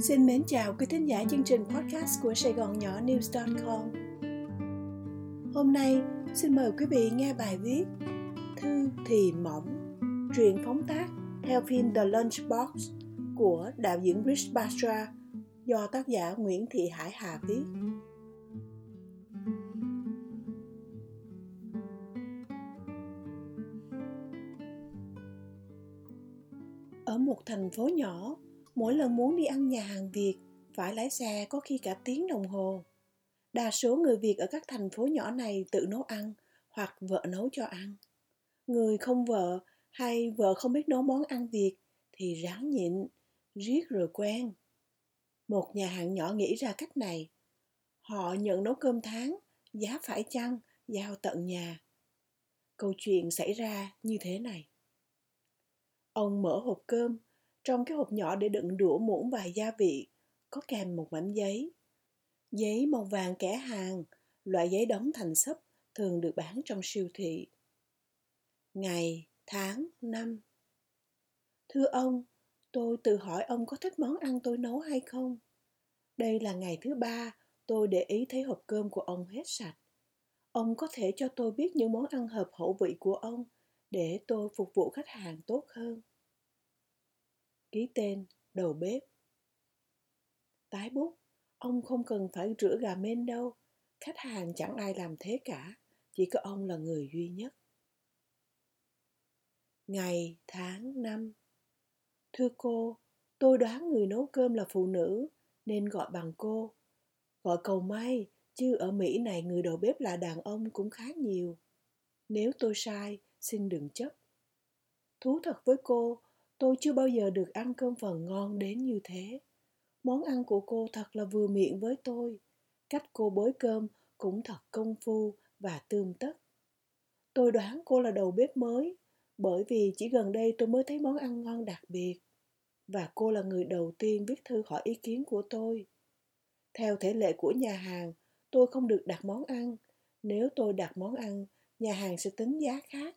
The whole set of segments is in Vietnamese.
Xin mến chào quý thính giả chương trình podcast của Sài Gòn Nhỏ News.com Hôm nay, xin mời quý vị nghe bài viết Thư thì mỏng Truyện phóng tác theo phim The Lunchbox của đạo diễn Rich Basra do tác giả Nguyễn Thị Hải Hà viết. Ở một thành phố nhỏ, mỗi lần muốn đi ăn nhà hàng Việt phải lái xe có khi cả tiếng đồng hồ. Đa số người Việt ở các thành phố nhỏ này tự nấu ăn hoặc vợ nấu cho ăn. Người không vợ hay vợ không biết nấu món ăn Việt thì ráng nhịn, riết rồi quen. Một nhà hàng nhỏ nghĩ ra cách này. Họ nhận nấu cơm tháng, giá phải chăng, giao tận nhà. Câu chuyện xảy ra như thế này. Ông mở hộp cơm, trong cái hộp nhỏ để đựng đũa muỗng và gia vị, có kèm một mảnh giấy. Giấy màu vàng kẻ hàng, loại giấy đóng thành sấp thường được bán trong siêu thị. Ngày, tháng, năm. Thưa ông, tôi tự hỏi ông có thích món ăn tôi nấu hay không? Đây là ngày thứ ba tôi để ý thấy hộp cơm của ông hết sạch. Ông có thể cho tôi biết những món ăn hợp khẩu vị của ông để tôi phục vụ khách hàng tốt hơn. Ký tên, đầu bếp. Tái bút, ông không cần phải rửa gà men đâu. Khách hàng chẳng ai làm thế cả, chỉ có ông là người duy nhất. Ngày, tháng, năm. Thưa cô, tôi đoán người nấu cơm là phụ nữ, nên gọi bằng cô. Gọi cầu may, chứ ở Mỹ này người đầu bếp là đàn ông cũng khá nhiều. Nếu tôi sai, xin đừng chấp. Thú thật với cô, tôi chưa bao giờ được ăn cơm phần ngon đến như thế. Món ăn của cô thật là vừa miệng với tôi. Cách cô bới cơm cũng thật công phu và tươm tất. Tôi đoán cô là đầu bếp mới, bởi vì chỉ gần đây tôi mới thấy món ăn ngon đặc biệt. Và cô là người đầu tiên viết thư hỏi ý kiến của tôi. Theo thể lệ của nhà hàng, tôi không được đặt món ăn. Nếu tôi đặt món ăn, nhà hàng sẽ tính giá khác.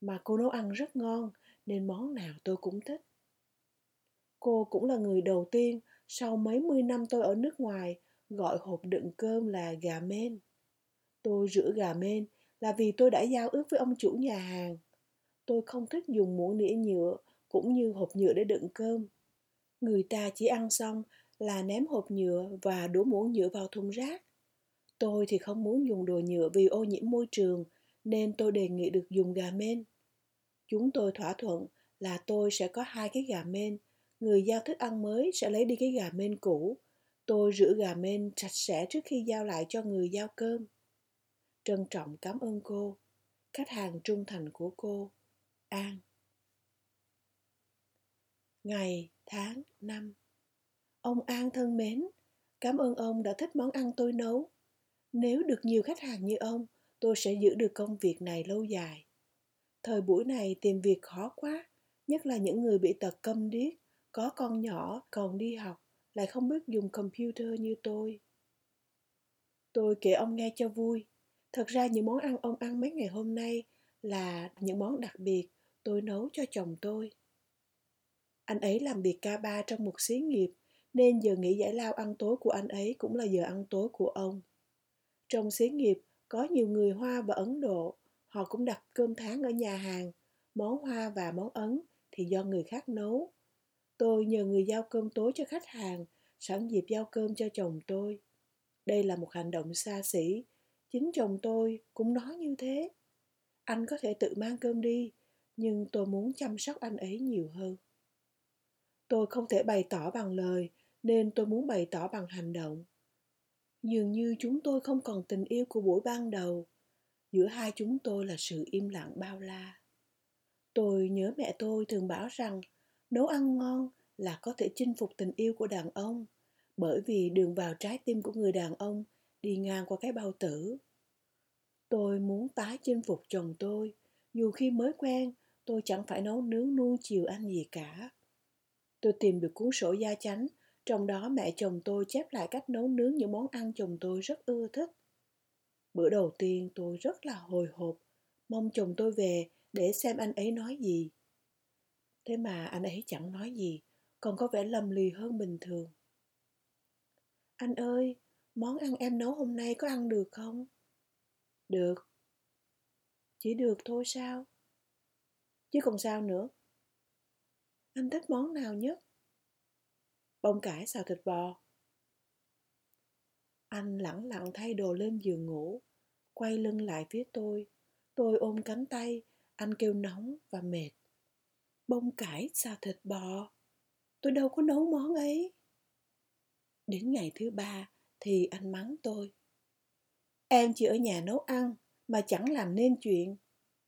Mà cô nấu ăn rất ngon, nên món nào tôi cũng thích. Cô cũng là người đầu tiên sau mấy mươi năm tôi ở nước ngoài gọi hộp đựng cơm là gà men. Tôi rửa gà men là vì tôi đã giao ước với ông chủ nhà hàng. Tôi không thích dùng muỗng nĩa nhựa cũng như hộp nhựa để đựng cơm. Người ta chỉ ăn xong là ném hộp nhựa và đổ muỗng nhựa vào thùng rác. Tôi thì không muốn dùng đồ nhựa vì ô nhiễm môi trường nên tôi đề nghị được dùng gà men. Chúng tôi thỏa thuận là tôi sẽ có hai cái gà men, người giao thức ăn mới sẽ lấy đi cái gà men cũ. Tôi rửa gà men sạch sẽ trước khi giao lại cho người giao cơm. Trân trọng cảm ơn cô, khách hàng trung thành của cô, An. Ngày, tháng, năm Ông An thân mến, cảm ơn ông đã thích món ăn tôi nấu. Nếu được nhiều khách hàng như ông, tôi sẽ giữ được công việc này lâu dài. Thời buổi này tìm việc khó quá, nhất là những người bị tật câm điếc, có con nhỏ còn đi học, lại không biết dùng computer như tôi. Tôi kể ông nghe cho vui. Thật ra những món ăn ông ăn mấy ngày hôm nay là những món đặc biệt tôi nấu cho chồng tôi. Anh ấy làm việc ca ba trong một xí nghiệp, nên giờ nghỉ giải lao ăn tối của anh ấy cũng là giờ ăn tối của ông. Trong xí nghiệp có nhiều người Hoa và Ấn Độ, họ cũng đặt cơm tháng ở nhà hàng, món Hoa và món Ấn thì do người khác nấu. Tôi nhờ người giao cơm tối cho khách hàng, sẵn dịp giao cơm cho chồng tôi. Đây là một hành động xa xỉ, chính chồng tôi cũng nói như thế. Anh có thể tự mang cơm đi, nhưng tôi muốn chăm sóc anh ấy nhiều hơn. Tôi không thể bày tỏ bằng lời, nên tôi muốn bày tỏ bằng hành động. Dường như chúng tôi không còn tình yêu của buổi ban đầu. Giữa hai chúng tôi là sự im lặng bao la. Tôi nhớ mẹ tôi thường bảo rằng nấu ăn ngon là có thể chinh phục tình yêu của đàn ông bởi vì đường vào trái tim của người đàn ông đi ngang qua cái bao tử. Tôi muốn tái chinh phục chồng tôi, dù khi mới quen tôi chẳng phải nấu nướng nuông chiều anh gì cả. Tôi tìm được cuốn sổ gia chánh, trong đó mẹ chồng tôi chép lại cách nấu nướng những món ăn chồng tôi rất ưa thích. Bữa đầu tiên tôi rất là hồi hộp, mong chồng tôi về để xem anh ấy nói gì. Thế mà anh ấy chẳng nói gì, còn có vẻ lầm lì hơn bình thường. Anh ơi, món ăn em nấu hôm nay có ăn được không? Được. Chỉ được thôi sao? Chứ còn sao nữa? Anh thích món nào nhất? Bông cải xào thịt bò. Anh lẳng lặng thay đồ lên giường ngủ, quay lưng lại phía tôi. Tôi ôm cánh tay, anh kêu nóng và mệt. Bông cải xào thịt bò. Tôi đâu có nấu món ấy. Đến ngày thứ ba thì anh mắng tôi. Em chỉ ở nhà nấu ăn mà chẳng làm nên chuyện.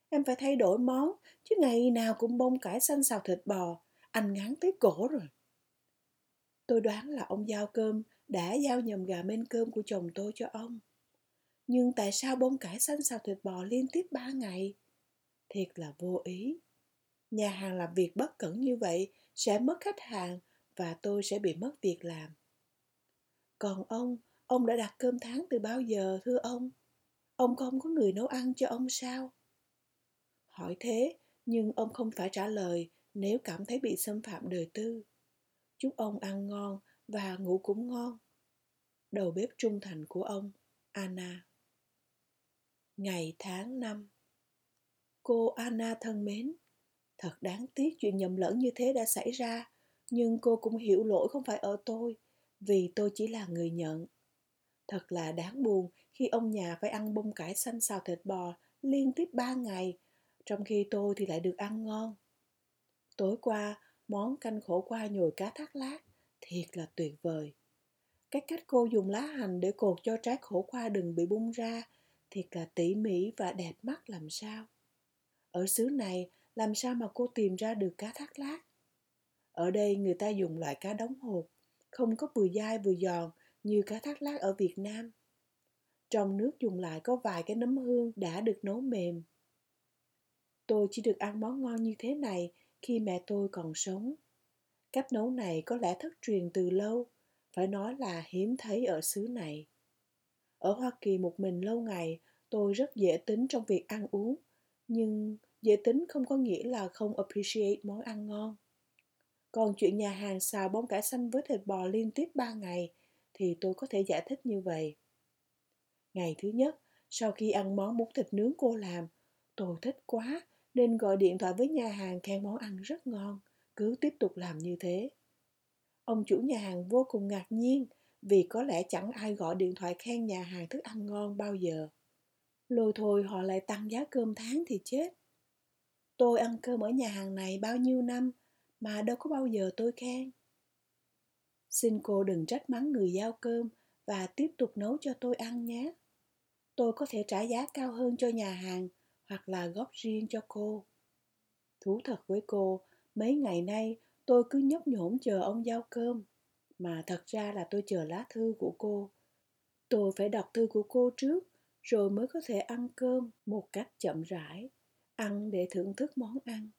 Em phải thay đổi món, chứ ngày nào cũng bông cải xanh xào thịt bò. Anh ngán tới cổ rồi. Tôi đoán là ông giao cơm đã giao nhầm gà men cơm của chồng tôi cho ông. Nhưng tại sao bông cải xanh xào thịt bò liên tiếp ba ngày? Thiệt là vô ý. Nhà hàng làm việc bất cẩn như vậy sẽ mất khách hàng và tôi sẽ bị mất việc làm. Còn ông, ông đã đặt cơm tháng từ bao giờ thưa ông? Ông không có người nấu ăn cho ông sao? Hỏi thế, nhưng ông không phải trả lời nếu cảm thấy bị xâm phạm đời tư. Chúc ông ăn ngon và ngủ cũng ngon. Đầu bếp trung thành của ông, Anna. Ngày tháng năm Cô Anna thân mến, thật đáng tiếc chuyện nhầm lẫn như thế đã xảy ra, nhưng cô cũng hiểu lỗi không phải ở tôi, vì tôi chỉ là người nhận. Thật là đáng buồn khi ông nhà phải ăn bông cải xanh xào thịt bò liên tiếp ba ngày, trong khi tôi thì lại được ăn ngon. Tối qua, món canh khổ qua nhồi cá thác lát, thiệt là tuyệt vời. Cái cách cô dùng lá hành để cột cho trái khổ qua đừng bị bung ra, thiệt là tỉ mỉ và đẹp mắt làm sao. Ở xứ này, làm sao mà cô tìm ra được cá thác lát? Ở đây người ta dùng loại cá đóng hộp, không có vừa dai vừa giòn như cá thác lát ở Việt Nam. Trong nước dùng lại có vài cái nấm hương đã được nấu mềm. Tôi chỉ được ăn món ngon như thế này khi mẹ tôi còn sống. Cách nấu này có lẽ thất truyền từ lâu, phải nói là hiếm thấy ở xứ này. Ở Hoa Kỳ một mình lâu ngày, tôi rất dễ tính trong việc ăn uống, nhưng dễ tính không có nghĩa là không appreciate món ăn ngon. Còn chuyện nhà hàng xào bông cải xanh với thịt bò liên tiếp 3 ngày thì tôi có thể giải thích như vậy. Ngày thứ nhất, sau khi ăn món bún thịt nướng cô làm, tôi thích quá nên gọi điện thoại với nhà hàng khen món ăn rất ngon, cứ tiếp tục làm như thế. Ông chủ nhà hàng vô cùng ngạc nhiên vì có lẽ chẳng ai gọi điện thoại khen nhà hàng thức ăn ngon bao giờ. Lôi thôi họ lại tăng giá cơm tháng thì chết. Tôi ăn cơm ở nhà hàng này bao nhiêu năm mà đâu có bao giờ tôi khen. Xin cô đừng trách mắng người giao cơm và tiếp tục nấu cho tôi ăn nhé. Tôi có thể trả giá cao hơn cho nhà hàng hoặc là góp riêng cho cô. Thú thật với cô, mấy ngày nay tôi cứ nhấp nhổm chờ ông giao cơm, mà thật ra là tôi chờ lá thư của cô. Tôi phải đọc thư của cô trước, rồi mới có thể ăn cơm một cách chậm rãi, ăn để thưởng thức món ăn.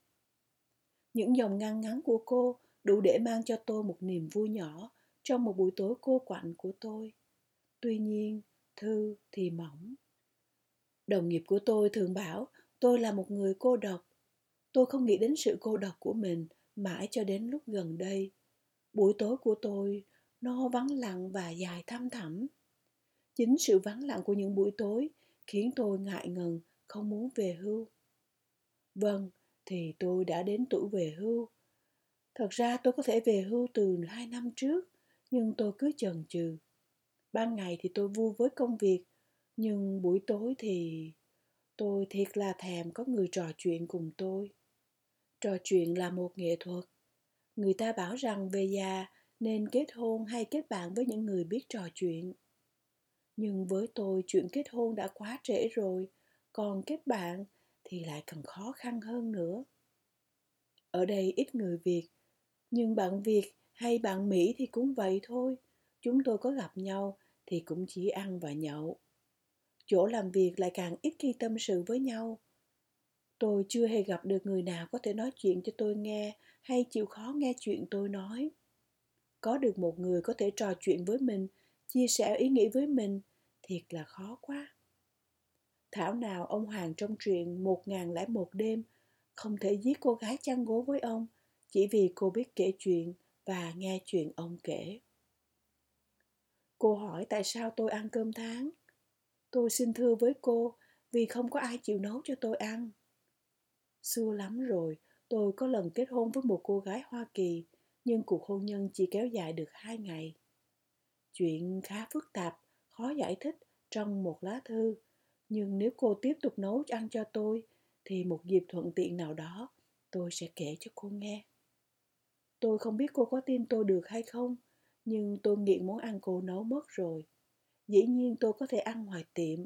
Những dòng ngăn ngắn của cô đủ để mang cho tôi một niềm vui nhỏ trong một buổi tối cô quạnh của tôi. Tuy nhiên, thư thì mỏng. Đồng nghiệp của tôi thường bảo tôi là một người cô độc. Tôi không nghĩ đến sự cô độc của mình mãi cho đến lúc gần đây. Buổi tối của tôi nó vắng lặng và dài thăm thẳm. Chính sự vắng lặng của những buổi tối khiến tôi ngại ngần không muốn về hưu. Vâng, thì tôi đã đến tuổi về hưu. Thật ra tôi có thể về hưu từ hai năm trước, nhưng tôi cứ chần chừ. Ban ngày thì tôi vui với công việc, nhưng buổi tối thì tôi thiệt là thèm có người trò chuyện cùng tôi. Trò chuyện là một nghệ thuật. Người ta bảo rằng về già nên kết hôn hay kết bạn với những người biết trò chuyện. Nhưng với tôi chuyện kết hôn đã quá trễ rồi, còn kết bạn thì lại còn khó khăn hơn nữa. Ở đây ít người Việt, nhưng bạn Việt hay bạn Mỹ thì cũng vậy thôi. Chúng tôi có gặp nhau thì cũng chỉ ăn và nhậu. Chỗ làm việc lại càng ít khi tâm sự với nhau. Tôi chưa hề gặp được người nào có thể nói chuyện cho tôi nghe hay chịu khó nghe chuyện tôi nói. Có được một người có thể trò chuyện với mình, chia sẻ ý nghĩ với mình, thiệt là khó quá. Thảo nào ông Hoàng trong truyện Một ngàn lẻ một đêm không thể giết cô gái chăn gối với ông chỉ vì cô biết kể chuyện và nghe chuyện ông kể. Cô hỏi tại sao tôi ăn cơm tháng. Tôi xin thưa với cô vì không có ai chịu nấu cho tôi ăn. Xưa lắm rồi, tôi có lần kết hôn với một cô gái Hoa Kỳ, nhưng cuộc hôn nhân chỉ kéo dài được hai ngày. Chuyện khá phức tạp, khó giải thích trong một lá thư, nhưng nếu cô tiếp tục nấu ăn cho tôi, thì một dịp thuận tiện nào đó, tôi sẽ kể cho cô nghe. Tôi không biết cô có tin tôi được hay không, nhưng tôi nghiện món ăn cô nấu mất rồi. Dĩ nhiên tôi có thể ăn ngoài tiệm.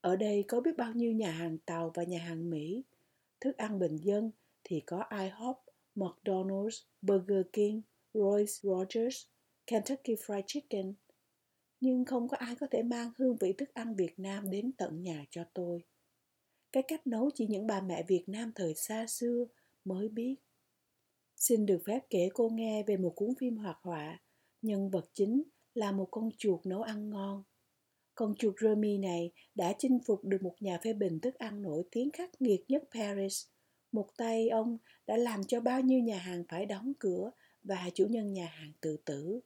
Ở đây có biết bao nhiêu nhà hàng Tàu và nhà hàng Mỹ. Thức ăn bình dân thì có IHOP, McDonald's, Burger King, Royce Rogers, Kentucky Fried Chicken. Nhưng không có ai có thể mang hương vị thức ăn Việt Nam đến tận nhà cho tôi. Cái cách nấu chỉ những bà mẹ Việt Nam thời xa xưa mới biết. Xin được phép kể cô nghe về một cuốn phim hoạt họa. Nhân vật chính là một con chuột nấu ăn ngon. Con chuột Remy này đã chinh phục được một nhà phê bình thức ăn nổi tiếng khắc nghiệt nhất Paris. Một tay ông đã làm cho bao nhiêu nhà hàng phải đóng cửa và chủ nhân nhà hàng tự tử.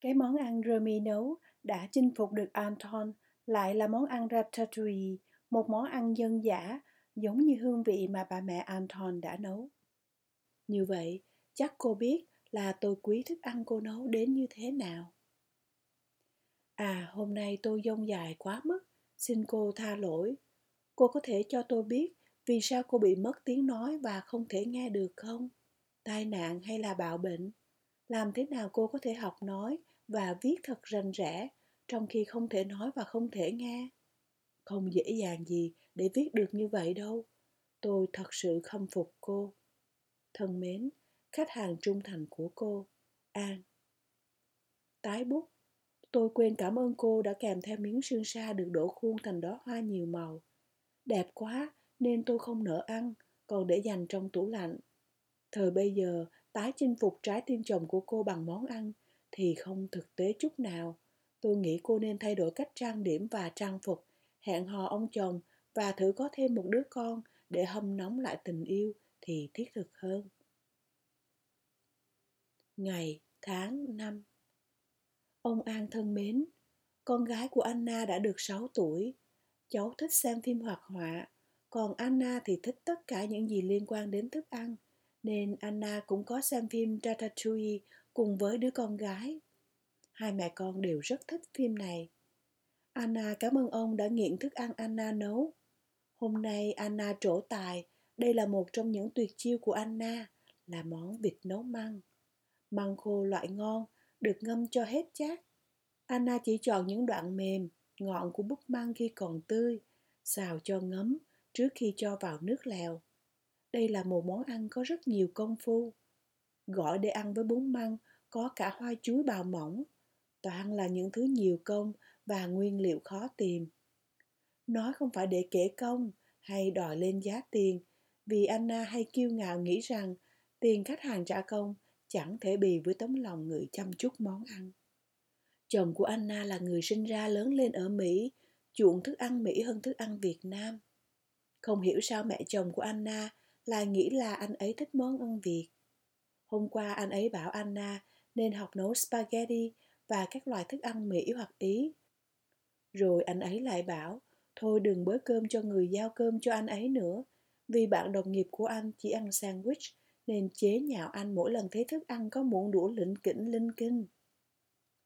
Cái món ăn Remy nấu đã chinh phục được Anton lại là món ăn ratatouille, một món ăn dân dã giống như hương vị mà bà mẹ Anton đã nấu. Như vậy, chắc cô biết là tôi quý thức ăn cô nấu đến như thế nào. À, hôm nay tôi dông dài quá mức, xin cô tha lỗi. Cô có thể cho tôi biết vì sao cô bị mất tiếng nói và không thể nghe được không? Tai nạn hay là bạo bệnh? Làm thế nào cô có thể học nói và viết thật rành rẽ trong khi không thể nói và không thể nghe? Không dễ dàng gì để viết được như vậy đâu. Tôi thật sự khâm phục cô. Thân mến, khách hàng trung thành của cô, An. Tái bút Tôi quên cảm ơn cô đã kèm theo miếng sương sa được đổ khuôn thành đó hoa nhiều màu. Đẹp quá nên tôi không nỡ ăn, còn để dành trong tủ lạnh. Thời bây giờ, tái chinh phục trái tim chồng của cô bằng món ăn thì không thực tế chút nào. Tôi nghĩ cô nên thay đổi cách trang điểm và trang phục, hẹn hò ông chồng và thử có thêm một đứa con để hâm nóng lại tình yêu thì thiết thực hơn. Ngày, tháng, năm Ông An thân mến, con gái của Anna đã được 6 tuổi. Cháu thích xem phim hoạt họa, còn Anna thì thích tất cả những gì liên quan đến thức ăn, nên Anna cũng có xem phim Ratatouille cùng với đứa con gái. Hai mẹ con đều rất thích phim này. Anna cảm ơn ông đã nghiện thức ăn Anna nấu. Hôm nay Anna trổ tài, đây là một trong những tuyệt chiêu của Anna, là món vịt nấu măng. Măng khô loại ngon được ngâm cho hết chát. Anna chỉ chọn những đoạn mềm, ngọn của búp măng khi còn tươi, xào cho ngấm trước khi cho vào nước lèo. Đây là một món ăn có rất nhiều công phu. Gọi để ăn với bún măng có cả hoa chuối bào mỏng, toàn là những thứ nhiều công và nguyên liệu khó tìm. Nói không phải để kể công hay đòi lên giá tiền, vì Anna hay kiêu ngạo nghĩ rằng tiền khách hàng trả công chẳng thể bì với tấm lòng người chăm chút món ăn. Chồng của Anna là người sinh ra lớn lên ở Mỹ, chuộng thức ăn Mỹ hơn thức ăn Việt Nam. Không hiểu sao mẹ chồng của Anna lại nghĩ là anh ấy thích món ăn Việt. Hôm qua anh ấy bảo Anna nên học nấu spaghetti và các loại thức ăn Mỹ hoặc Ý. Rồi anh ấy lại bảo, thôi đừng bới cơm cho người giao cơm cho anh ấy nữa, vì bạn đồng nghiệp của anh chỉ ăn sandwich nên chế nhạo anh mỗi lần thấy thức ăn có muỗng đũa lĩnh kỉnh linh kinh.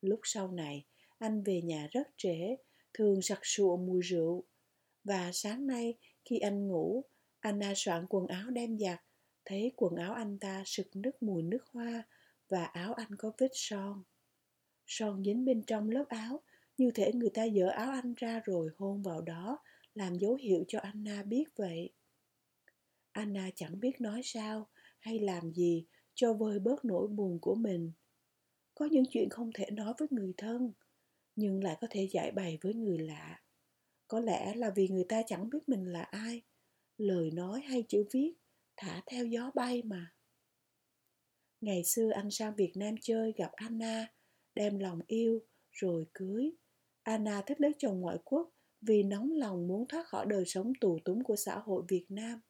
Lúc sau này, anh về nhà rất trễ, thường sặc sụa mùi rượu. Và sáng nay, khi anh ngủ, Anna soạn quần áo đem giặt, thấy quần áo anh ta sực nước mùi nước hoa và áo anh có vết son. Son dính bên trong lớp áo, như thể người ta dỡ áo anh ra rồi hôn vào đó, làm dấu hiệu cho Anna biết vậy. Anna chẳng biết nói sao, hay làm gì cho vơi bớt nỗi buồn của mình. Có những chuyện không thể nói với người thân, nhưng lại có thể giải bày với người lạ. Có lẽ là vì người ta chẳng biết mình là ai, lời nói hay chữ viết thả theo gió bay mà. Ngày xưa anh sang việt nam chơi gặp anna, đem lòng yêu rồi cưới. Anna thích lấy chồng ngoại quốc vì nóng lòng muốn thoát khỏi đời sống tù túng của xã hội việt nam.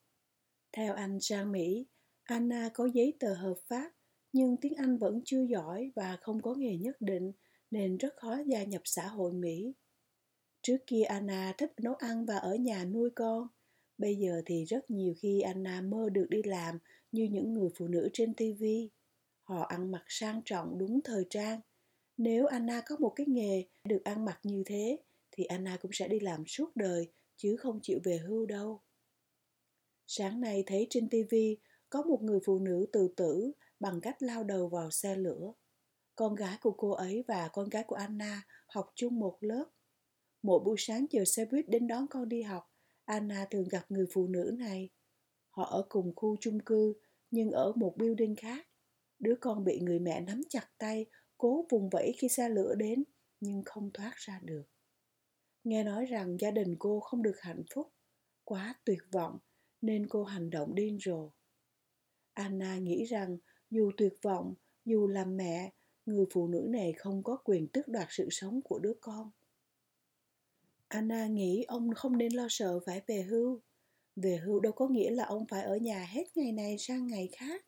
Theo anh sang mỹ Anna có giấy tờ hợp pháp, nhưng tiếng Anh vẫn chưa giỏi và không có nghề nhất định nên rất khó gia nhập xã hội Mỹ. Trước kia Anna thích nấu ăn và ở nhà nuôi con. Bây giờ thì rất nhiều khi Anna mơ được đi làm như những người phụ nữ trên TV. Họ ăn mặc sang trọng đúng thời trang. Nếu Anna có một cái nghề được ăn mặc như thế thì Anna cũng sẽ đi làm suốt đời chứ không chịu về hưu đâu. Sáng nay thấy trên TV có một người phụ nữ tự tử bằng cách lao đầu vào xe lửa. Con gái của cô ấy và con gái của Anna học chung một lớp. Mỗi buổi sáng chờ xe buýt đến đón con đi học, Anna thường gặp người phụ nữ này. Họ ở cùng khu chung cư, nhưng ở một building khác. Đứa con bị người mẹ nắm chặt tay, cố vùng vẫy khi xe lửa đến, nhưng không thoát ra được. Nghe nói rằng gia đình cô không được hạnh phúc, quá tuyệt vọng, nên cô hành động điên rồ. Anna nghĩ rằng dù tuyệt vọng, dù làm mẹ, người phụ nữ này không có quyền tước đoạt sự sống của đứa con. Anna nghĩ ông không nên lo sợ phải về hưu. Về hưu đâu có nghĩa là ông phải ở nhà hết ngày này sang ngày khác.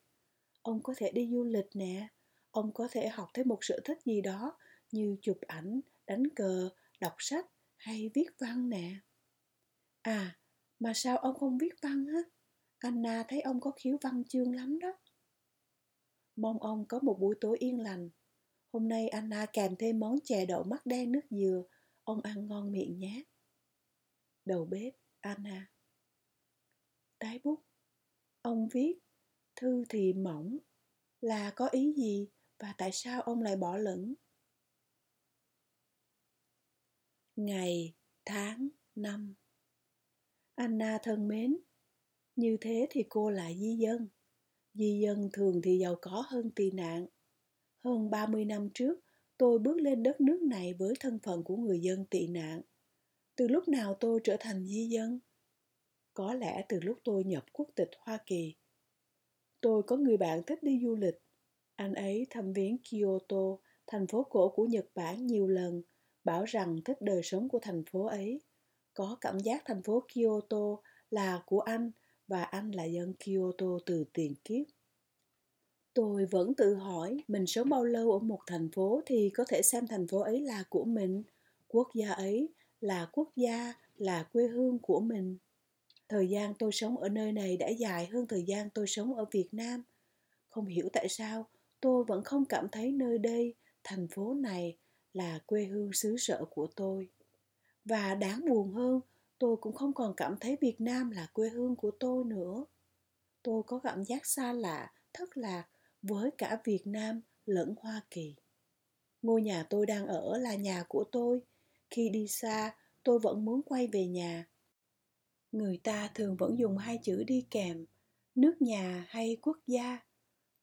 Ông có thể đi du lịch nè, ông có thể học thêm một sở thích gì đó như chụp ảnh, đánh cờ, đọc sách hay viết văn nè. À, mà sao ông không viết văn hết? Anna thấy ông có khiếu văn chương lắm đó. Mong ông có một buổi tối yên lành. Hôm nay Anna kèm thêm món chè đậu mắt đen nước dừa. Ông ăn ngon miệng nhé. Đầu bếp Anna Tái bút Ông viết Thư thì mỏng Là có ý gì và tại sao ông lại bỏ lửng? Ngày, tháng, năm Anna thân mến, như thế thì cô là di dân. Di dân thường thì giàu có hơn tị nạn. Hơn 30 năm trước, tôi bước lên đất nước này với thân phận của người dân tị nạn. Từ lúc nào tôi trở thành di dân? Có lẽ từ lúc tôi nhập quốc tịch Hoa Kỳ. Tôi có người bạn thích đi du lịch. Anh ấy thăm viếng Kyoto, thành phố cổ của Nhật Bản nhiều lần, bảo rằng thích đời sống của thành phố ấy. Có cảm giác thành phố Kyoto là của anh và anh là dân Kyoto từ tiền kiếp. Tôi vẫn tự hỏi mình sống bao lâu ở một thành phố thì có thể xem thành phố ấy là của mình, quốc gia ấy là quốc gia, là quê hương của mình. Thời gian tôi sống ở nơi này đã dài hơn thời gian tôi sống ở Việt Nam. Không hiểu tại sao tôi vẫn không cảm thấy nơi đây, thành phố này là quê hương xứ sở của tôi. Và đáng buồn hơn, tôi cũng không còn cảm thấy Việt Nam là quê hương của tôi nữa. Tôi có cảm giác xa lạ, thất lạc với cả Việt Nam lẫn Hoa Kỳ. Ngôi nhà tôi đang ở là nhà của tôi. Khi đi xa, tôi vẫn muốn quay về nhà. Người ta thường vẫn dùng hai chữ đi kèm, nước nhà hay quốc gia.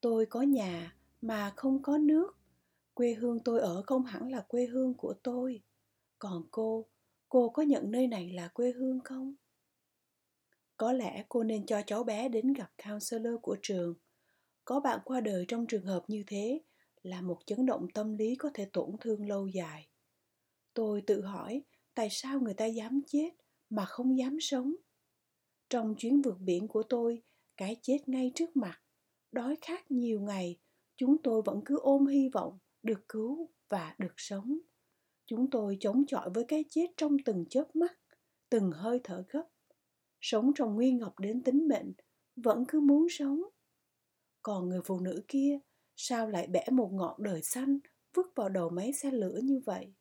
Tôi có nhà mà không có nước. Quê hương tôi ở không hẳn là quê hương của tôi. Còn cô, cô có nhận nơi này là quê hương không? Có lẽ cô nên cho cháu bé đến gặp counselor của trường có bạn qua đời trong trường hợp như thế là một chấn động tâm lý có thể tổn thương lâu dài. Tôi tự hỏi tại sao người ta dám chết mà không dám sống. Trong chuyến vượt biển của tôi, cái chết ngay trước mặt, đói khát nhiều ngày, chúng tôi vẫn cứ ôm hy vọng được cứu và được sống. Chúng tôi chống chọi với cái chết trong từng chớp mắt, từng hơi thở gấp. Sống trong nguy ngọc đến tính mệnh, vẫn cứ muốn sống. Còn người phụ nữ kia sao lại bẻ một ngọn đời xanh vứt vào đầu máy xe lửa như vậy?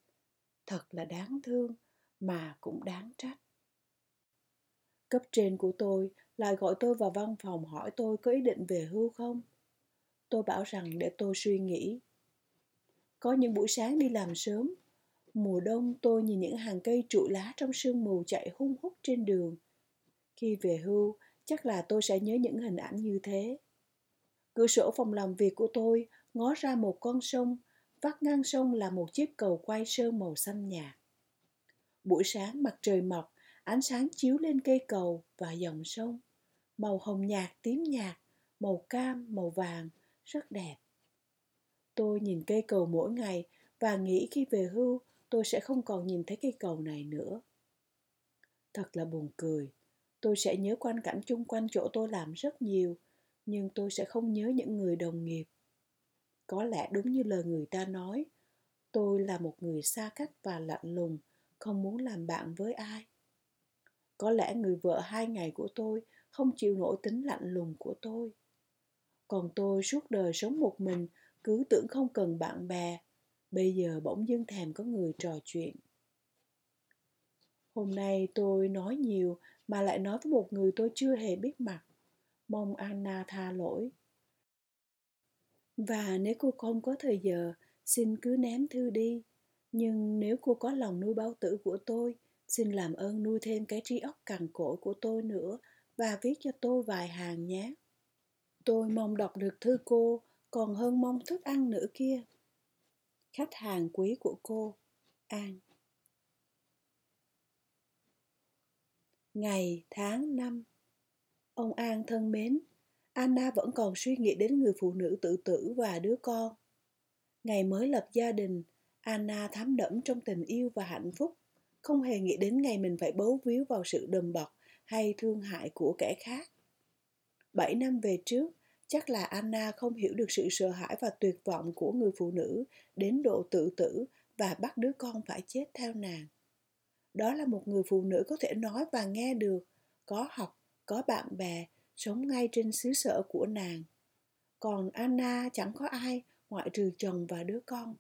Thật là đáng thương mà cũng đáng trách. Cấp trên của tôi lại gọi tôi vào văn phòng hỏi tôi có ý định về hưu không? Tôi bảo rằng để tôi suy nghĩ. Có những buổi sáng đi làm sớm mùa đông tôi nhìn những hàng cây trụi lá trong sương mù chạy hung hút trên đường khi về hưu chắc là tôi sẽ nhớ những hình ảnh như thế Cửa sổ phòng làm việc của tôi ngó ra một con sông, vắt ngang sông là một chiếc cầu quay sơn màu xanh nhạt. Buổi sáng mặt trời mọc, ánh sáng chiếu lên cây cầu và dòng sông. Màu hồng nhạt, tím nhạt, màu cam, màu vàng, rất đẹp. Tôi nhìn cây cầu mỗi ngày và nghĩ khi về hưu tôi sẽ không còn nhìn thấy cây cầu này nữa. Thật là buồn cười. Tôi sẽ nhớ quan cảnh chung quanh chỗ tôi làm rất nhiều – nhưng tôi sẽ không nhớ những người đồng nghiệp Có lẽ đúng như lời người ta nói, tôi là một người xa cách và lạnh lùng, không muốn làm bạn với ai. Có lẽ người vợ hai ngày của tôi không chịu nổi tính lạnh lùng của tôi. Còn tôi suốt đời sống một mình, cứ tưởng không cần bạn bè, bây giờ bỗng dưng thèm có người trò chuyện. Hôm nay tôi nói nhiều mà lại nói với một người tôi chưa hề biết mặt. Mong Anna tha lỗi. Và nếu cô không có thời giờ, xin cứ ném thư đi. Nhưng nếu cô có lòng nuôi bao tử của tôi, xin làm ơn nuôi thêm cái trí óc cằn cỗi của tôi nữa và viết cho tôi vài hàng nhé. Tôi mong đọc được thư cô, còn hơn mong thức ăn nữa kia. Khách hàng quý của cô, An. Ngày, tháng, năm Ông An thân mến, Anna vẫn còn suy nghĩ đến người phụ nữ tự tử và đứa con. Ngày mới lập gia đình, Anna thắm đẫm trong tình yêu và hạnh phúc, không hề nghĩ đến ngày mình phải bấu víu vào sự đùm bọc hay thương hại của kẻ khác. Bảy năm về trước, chắc là Anna không hiểu được sự sợ hãi và tuyệt vọng của người phụ nữ đến độ tự tử và bắt đứa con phải chết theo nàng. Đó là một người phụ nữ có thể nói và nghe được, có học, có bạn bè, sống ngay trên xứ sở của nàng. Còn Anna chẳng có ai ngoại trừ chồng và đứa con.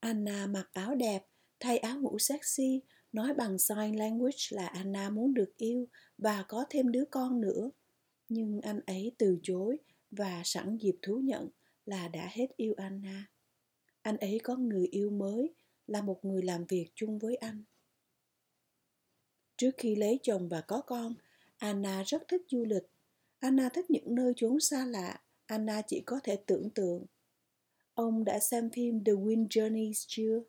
Anna mặc áo đẹp, thay áo ngủ sexy, nói bằng sign language là Anna muốn được yêu và có thêm đứa con nữa. Nhưng anh ấy từ chối và sẵn dịp thú nhận là đã hết yêu Anna. Anh ấy có người yêu mới, là một người làm việc chung với anh. Trước khi lấy chồng và có con, Anna rất thích du lịch. Anna thích những nơi chốn xa lạ, Anna chỉ có thể tưởng tượng. Ông đã xem phim The Wind Journeys chưa?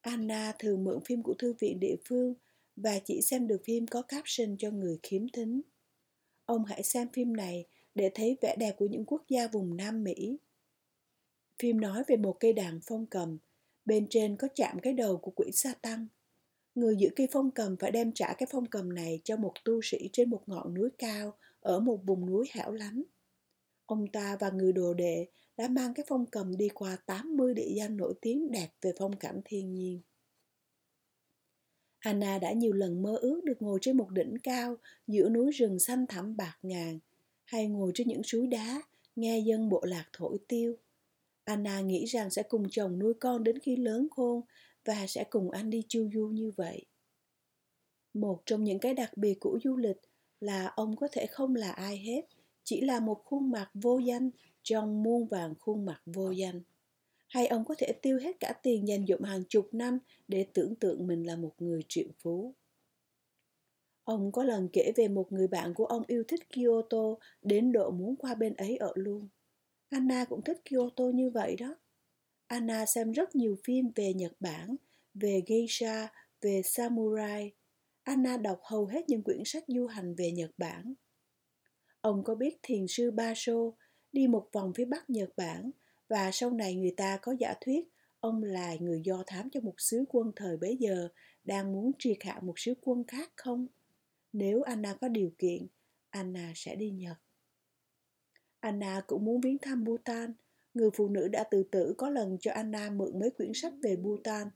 Anna thường mượn phim của thư viện địa phương và chỉ xem được phim có caption cho người khiếm thính. Ông hãy xem phim này để thấy vẻ đẹp của những quốc gia vùng Nam Mỹ. Phim nói về một cây đàn phong cầm, bên trên có chạm cái đầu của quỷ sa tăng. Người giữ cây phong cầm phải đem trả cái phong cầm này cho một tu sĩ trên một ngọn núi cao ở một vùng núi hẻo lánh. Ông ta và người đồ đệ đã mang cái phong cầm đi qua 80 địa danh nổi tiếng đẹp về phong cảnh thiên nhiên. Anna đã nhiều lần mơ ước được ngồi trên một đỉnh cao giữa núi rừng xanh thẳm bạc ngàn, hay ngồi trên những suối đá, nghe dân bộ lạc thổi tiêu. Anna nghĩ rằng sẽ cùng chồng nuôi con đến khi lớn khôn và sẽ cùng anh đi chu du như vậy. Một trong những cái đặc biệt của du lịch là ông có thể không là ai hết, chỉ là một khuôn mặt vô danh trong muôn vàng khuôn mặt vô danh. Hay ông có thể tiêu hết cả tiền dành dụm hàng chục năm để tưởng tượng mình là một người triệu phú. Ông có lần kể về một người bạn của ông yêu thích Kyoto đến độ muốn qua bên ấy ở luôn. Anna cũng thích Kyoto như vậy đó. Anna xem rất nhiều phim về Nhật Bản, về geisha, về samurai. Anna đọc hầu hết những quyển sách du hành về Nhật Bản. Ông có biết thiền sư Basho đi một vòng phía bắc Nhật Bản và sau này người ta có giả thuyết ông là người do thám cho một sứ quân thời bấy giờ đang muốn triệt hạ một sứ quân khác không? Nếu Anna có điều kiện, Anna sẽ đi Nhật. Anna cũng muốn viếng thăm Bhutan. Người phụ nữ đã tự tử có lần cho Anna mượn mấy quyển sách về Bhutan,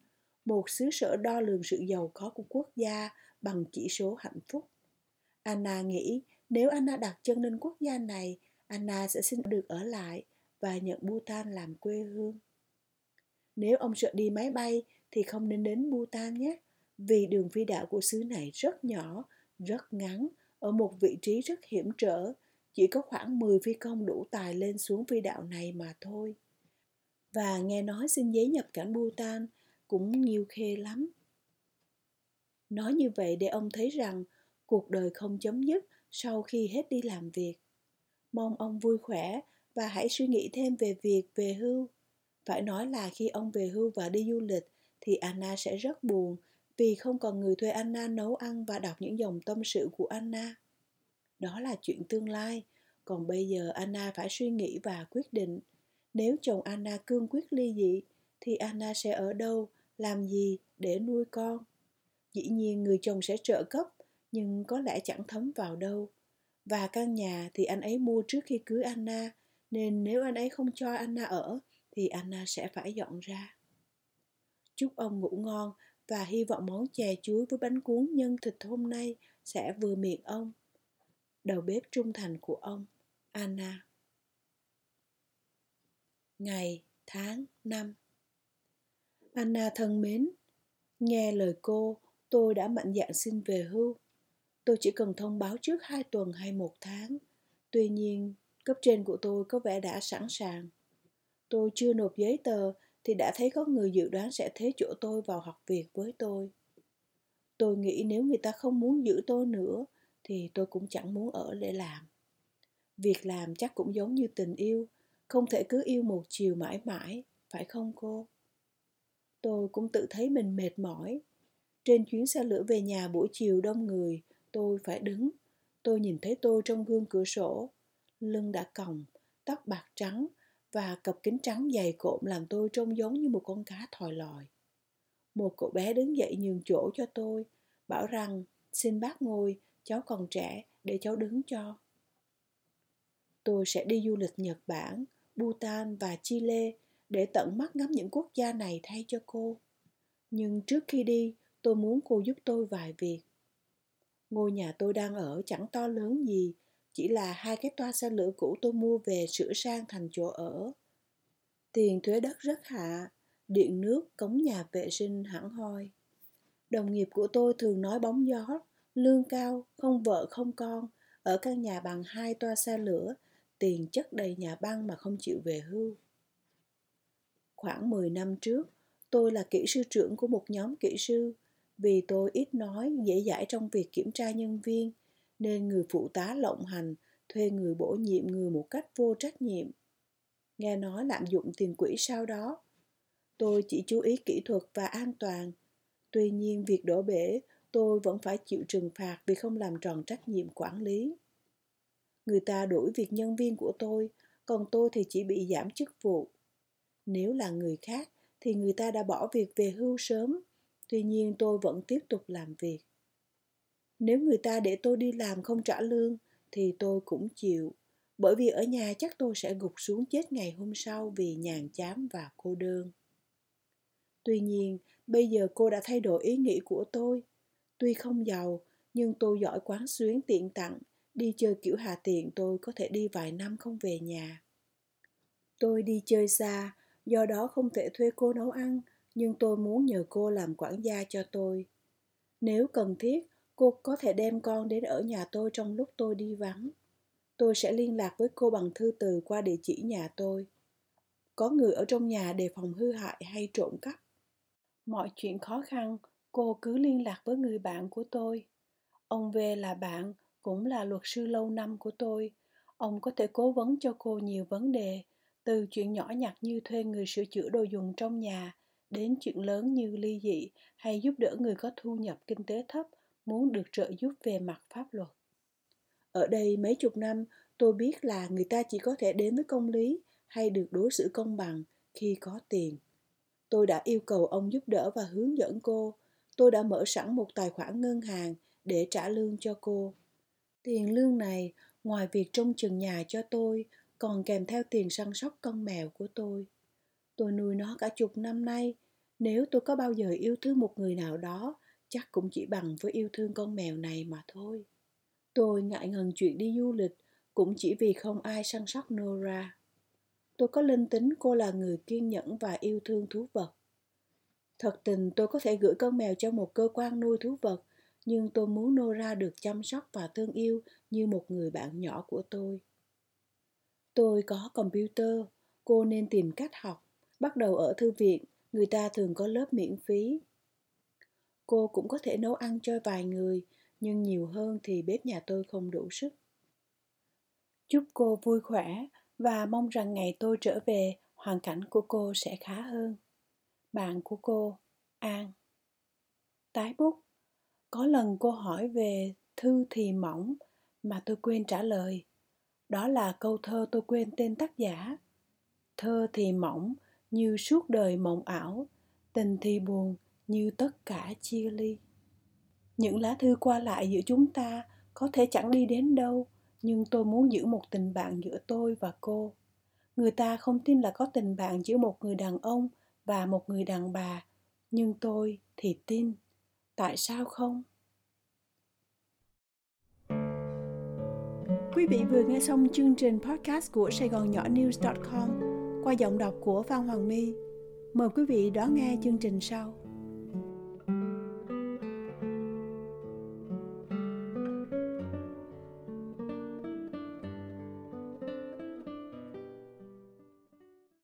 một xứ sở đo lường sự giàu có của quốc gia bằng chỉ số hạnh phúc. Anna nghĩ nếu Anna đặt chân lên quốc gia này, Anna sẽ xin được ở lại và nhận Bhutan làm quê hương. Nếu ông sợ đi máy bay thì không nên đến Bhutan nhé, vì đường phi đạo của xứ này rất nhỏ, rất ngắn, ở một vị trí rất hiểm trở, chỉ có khoảng 10 phi công đủ tài lên xuống phi đạo này mà thôi. Và nghe nói xin giấy nhập cảnh Bhutan cũng nhiều khê lắm. Nói như vậy để ông thấy rằng cuộc đời không chấm dứt sau khi hết đi làm việc. Mong ông vui khỏe và hãy suy nghĩ thêm về việc về hưu. Phải nói là khi ông về hưu và đi du lịch thì Anna sẽ rất buồn vì không còn người thuê Anna nấu ăn và đọc những dòng tâm sự của Anna. Đó là chuyện tương lai, còn bây giờ Anna phải suy nghĩ và quyết định. Nếu chồng Anna cương quyết ly dị, thì Anna sẽ ở đâu, làm gì để nuôi con? Dĩ nhiên người chồng sẽ trợ cấp, nhưng có lẽ chẳng thấm vào đâu. Và căn nhà thì anh ấy mua trước khi cưới Anna, nên nếu anh ấy không cho Anna ở thì Anna sẽ phải dọn ra. Chúc ông ngủ ngon và hy vọng món chè chuối với bánh cuốn nhân thịt hôm nay sẽ vừa miệng ông. Đầu bếp trung thành của ông, Anna. Ngày, tháng, năm Anna thân mến, nghe lời cô, tôi đã mạnh dạn xin về hưu. Tôi chỉ cần thông báo trước hai tuần hay một tháng. Tuy nhiên, cấp trên của tôi có vẻ đã sẵn sàng. Tôi chưa nộp giấy tờ thì đã thấy có người dự đoán sẽ thế chỗ tôi vào học việc với tôi. Tôi nghĩ nếu người ta không muốn giữ tôi nữa thì tôi cũng chẳng muốn ở để làm. Việc làm chắc cũng giống như tình yêu, không thể cứ yêu một chiều mãi mãi, phải không cô? Tôi cũng tự thấy mình mệt mỏi. Trên chuyến xe lửa về nhà buổi chiều đông người, tôi phải đứng. Tôi nhìn thấy tôi trong gương cửa sổ. Lưng đã còng, tóc bạc trắng và cặp kính trắng dày cộm làm tôi trông giống như một con cá thòi lòi. Một cậu bé đứng dậy nhường chỗ cho tôi, bảo rằng xin bác ngồi, cháu còn trẻ, để cháu đứng cho. Tôi sẽ đi du lịch Nhật Bản, Bhutan và Chile để tận mắt ngắm những quốc gia này thay cho cô. Nhưng trước khi đi, tôi muốn cô giúp tôi vài việc. Ngôi nhà tôi đang ở chẳng to lớn gì, chỉ là hai cái toa xe lửa cũ tôi mua về sửa sang thành chỗ ở. Tiền thuế đất rất hạ, điện nước, cống nhà vệ sinh hẳn hoi. Đồng nghiệp của tôi thường nói bóng gió, lương cao, không vợ không con, ở căn nhà bằng hai toa xe lửa, tiền chất đầy nhà băng mà không chịu về hưu. Khoảng 10 năm trước, tôi là kỹ sư trưởng của một nhóm kỹ sư. Vì tôi ít nói, dễ dãi trong việc kiểm tra nhân viên, nên người phụ tá lộng hành, thuê người bổ nhiệm người một cách vô trách nhiệm. Nghe nói lạm dụng tiền quỹ sau đó. Tôi chỉ chú ý kỹ thuật và an toàn. Tuy nhiên việc đổ bể, tôi vẫn phải chịu trừng phạt vì không làm tròn trách nhiệm quản lý. Người ta đuổi việc nhân viên của tôi, còn tôi thì chỉ bị giảm chức vụ. Nếu là người khác thì người ta đã bỏ việc về hưu sớm, tuy nhiên tôi vẫn tiếp tục làm việc. Nếu người ta để tôi đi làm không trả lương thì tôi cũng chịu, bởi vì ở nhà chắc tôi sẽ gục xuống chết ngày hôm sau vì nhàn chán và cô đơn. Tuy nhiên, bây giờ cô đã thay đổi ý nghĩ của tôi. Tuy không giàu, nhưng tôi giỏi quán xuyến tiện tặng, đi chơi kiểu hà tiện tôi có thể đi vài năm không về nhà. Tôi đi chơi xa, do đó không thể thuê cô nấu ăn, nhưng tôi muốn nhờ cô làm quản gia cho tôi. Nếu cần thiết, cô có thể đem con đến ở nhà tôi trong lúc tôi đi vắng. Tôi sẽ liên lạc với cô bằng thư từ qua địa chỉ nhà tôi. Có người ở trong nhà đề phòng hư hại hay trộm cắp. Mọi chuyện khó khăn, cô cứ liên lạc với người bạn của tôi. Ông V là bạn, cũng là luật sư lâu năm của tôi. Ông có thể cố vấn cho cô nhiều vấn đề từ chuyện nhỏ nhặt như thuê người sửa chữa đồ dùng trong nhà đến chuyện lớn như ly dị hay giúp đỡ người có thu nhập kinh tế thấp muốn được trợ giúp về mặt pháp luật. Ở đây mấy chục năm, tôi biết là người ta chỉ có thể đến với công lý hay được đối xử công bằng khi có tiền. Tôi đã yêu cầu ông giúp đỡ và hướng dẫn cô. Tôi đã mở sẵn một tài khoản ngân hàng để trả lương cho cô. Tiền lương này, ngoài việc trông chừng nhà cho tôi, còn kèm theo tiền săn sóc con mèo của tôi. Tôi nuôi nó cả chục năm nay, nếu tôi có bao giờ yêu thương một người nào đó, chắc cũng chỉ bằng với yêu thương con mèo này mà thôi. Tôi ngại ngần chuyện đi du lịch, cũng chỉ vì không ai săn sóc Nora. Tôi có linh tính cô là người kiên nhẫn và yêu thương thú vật. Thật tình tôi có thể gửi con mèo cho một cơ quan nuôi thú vật, nhưng tôi muốn Nora được chăm sóc và thương yêu như một người bạn nhỏ của tôi. Tôi có computer, cô nên tìm cách học. Bắt đầu ở thư viện, người ta thường có lớp miễn phí. Cô cũng có thể nấu ăn cho vài người, nhưng nhiều hơn thì bếp nhà tôi không đủ sức. Chúc cô vui khỏe và mong rằng ngày tôi trở về, hoàn cảnh của cô sẽ khá hơn. Bạn của cô, An. Tái bút. Có lần cô hỏi về thư thì mỏng mà tôi quên trả lời. Đó là câu thơ tôi quên tên tác giả. Thơ thì mỏng như suốt đời mộng ảo, tình thì buồn như tất cả chia ly. Những lá thư qua lại giữa chúng ta có thể chẳng đi đến đâu, nhưng tôi muốn giữ một tình bạn giữa tôi và cô. Người ta không tin là có tình bạn giữa một người đàn ông và một người đàn bà, nhưng tôi thì tin. Tại sao không? Quý vị vừa nghe xong chương trình podcast của Sài Gòn Nhỏ News.com qua giọng đọc của Phan Hoàng My. Mời quý vị đón nghe chương trình sau.